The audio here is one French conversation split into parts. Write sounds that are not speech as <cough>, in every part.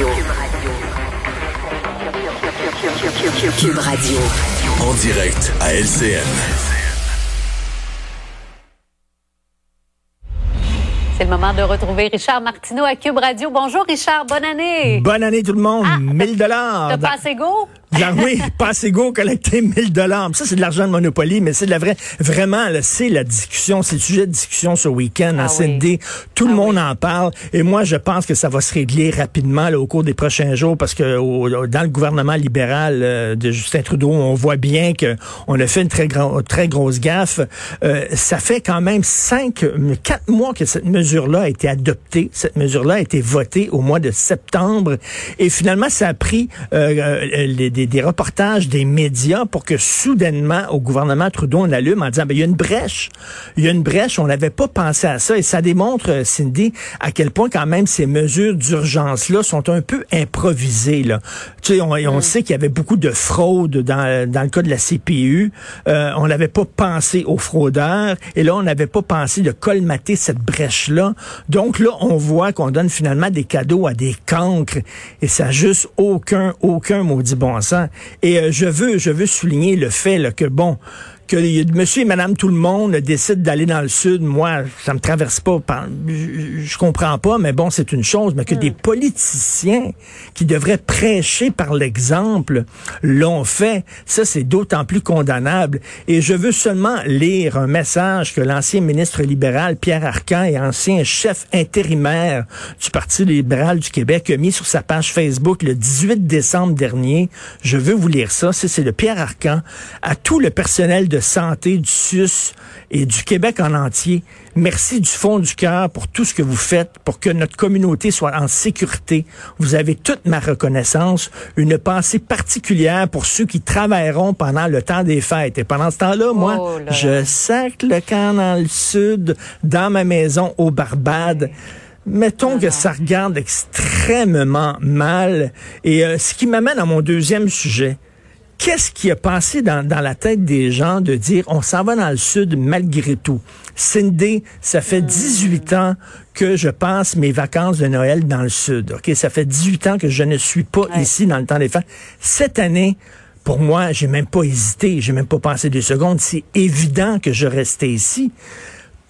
Radio. Cube Radio. En direct à LCN. C'est le moment de retrouver Richard Martineau à Cube Radio. Bonjour Richard, bonne année. Bonne année tout le monde. Ah, 1000 dollars. T'as pas assez go? <laughs> Oui, pas assez go collecter 1000 dollars. Ça, c'est de l'argent de Monopoly, mais c'est de la vraie, vraiment, c'est la discussion, c'est le sujet de discussion ce week-end Ah en CND. Tout le Ah monde oui. en parle. Et moi, je pense que ça va se régler rapidement, là, au cours des prochains jours, parce que au- dans le gouvernement libéral euh, de Justin Trudeau, on voit bien que on a fait une très, très grosse gaffe. Euh, ça fait quand même cinq, quatre mois que cette mesure-là a été adoptée. Cette mesure-là a été votée au mois de septembre. Et finalement, ça a pris euh, euh, les- des, des reportages des médias pour que soudainement, au gouvernement Trudeau, on allume en disant, ben, il y a une brèche. Il y a une brèche, on n'avait pas pensé à ça. Et ça démontre, euh, Cindy, à quel point quand même ces mesures d'urgence-là sont un peu improvisées. Là. Tu sais, on, on sait qu'il y avait beaucoup de fraude dans, dans le cas de la CPU. Euh, on n'avait pas pensé aux fraudeurs. Et là, on n'avait pas pensé de colmater cette brèche-là. Donc là, on voit qu'on donne finalement des cadeaux à des cancres. Et ça n'a juste aucun, aucun maudit bon sens. Et euh, je veux, je veux souligner le fait que bon, que monsieur et madame tout le monde décident d'aller dans le sud, moi, ça me traverse pas. je, je comprends pas, mais bon, c'est une chose. Mais que des politiciens qui devraient prêcher par l'exemple l'ont fait, ça, c'est d'autant plus condamnable. Et je veux seulement lire un message que l'ancien ministre libéral Pierre Arcan et ancien chef intérimaire du Parti libéral du Québec a mis sur sa page Facebook le 18 décembre dernier. Je veux vous lire ça. C'est le Pierre Arcan à tout le personnel de santé du SUS et du Québec en entier. Merci du fond du cœur pour tout ce que vous faites pour que notre communauté soit en sécurité. Vous avez toute ma reconnaissance, une pensée particulière pour ceux qui travailleront pendant le temps des fêtes. Et pendant ce temps-là, moi, Oh là là. je sac le camp dans le sud, dans ma maison aux Barbades. Mettons que ça regarde extrêmement mal. Et euh, ce qui m'amène à mon deuxième sujet. Qu'est-ce qui a passé dans, dans la tête des gens de dire on s'en va dans le sud malgré tout? Cindy, ça fait 18 ans que je passe mes vacances de Noël dans le sud. OK? Ça fait 18 ans que je ne suis pas Ouais. ici dans le temps des fêtes. Cette année, pour moi, j'ai même pas hésité, j'ai même pas pensé deux secondes. C'est évident que je restais ici.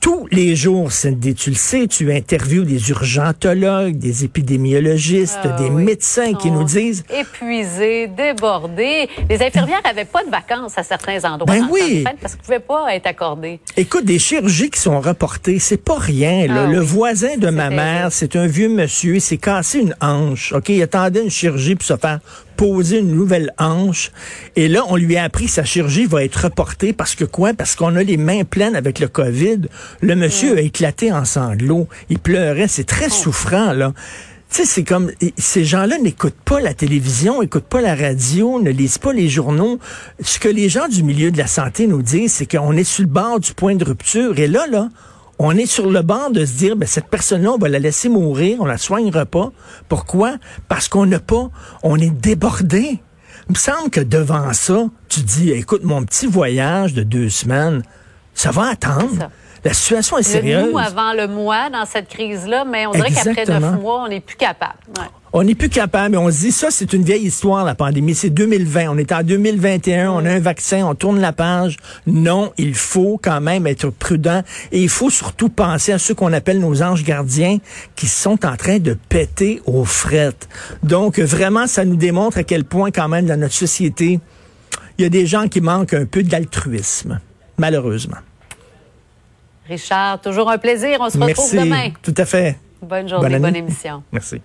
Tous les jours, Cindy, tu le sais, tu interviews des urgentologues, des épidémiologistes, Ah des oui. médecins qui nous disent Épuisés, débordés. Les infirmières n'avaient pas de vacances à certains endroits Ben oui. parce qu'ils ne pouvaient pas être accordés. Écoute, des chirurgies qui sont reportées, c'est pas rien. là. Ah le oui. voisin de ma mère, c'est un vieux monsieur, il s'est cassé une hanche. Ok, il attendait une chirurgie pour se faire poser une nouvelle hanche. Et là, on lui a appris que sa chirurgie va être reportée parce que quoi? Parce qu'on a les mains pleines avec le COVID. Le monsieur a éclaté en sanglots. Il pleurait. C'est très souffrant, là. Tu sais, c'est comme ces gens-là n'écoutent pas la télévision, n'écoutent pas la radio, ne lisent pas les journaux. Ce que les gens du milieu de la santé nous disent, c'est qu'on est sur le bord du point de rupture. Et là, là, on est sur le bord de se dire, ben, cette personne-là, on va la laisser mourir, on la soignera pas. Pourquoi? Parce qu'on n'a pas, on est débordé. Il me semble que devant ça, tu dis, écoute, mon petit voyage de deux semaines, ça va attendre. La situation est Le sérieuse. nous avant le moi dans cette crise-là, mais on dirait qu'après neuf mois, on n'est plus capable. Ouais. On n'est plus capable. On se dit, ça, c'est une vieille histoire, la pandémie. C'est 2020. On est en 2021. On a un vaccin. On tourne la page. Non, il faut quand même être prudent. Et il faut surtout penser à ceux qu'on appelle nos anges gardiens qui sont en train de péter aux frettes. Donc, vraiment, ça nous démontre à quel point, quand même, dans notre société, il y a des gens qui manquent un peu d'altruisme. Malheureusement. Richard, toujours un plaisir. On se retrouve Merci. demain. Tout à fait. Bonne journée, Bonne émission. Merci.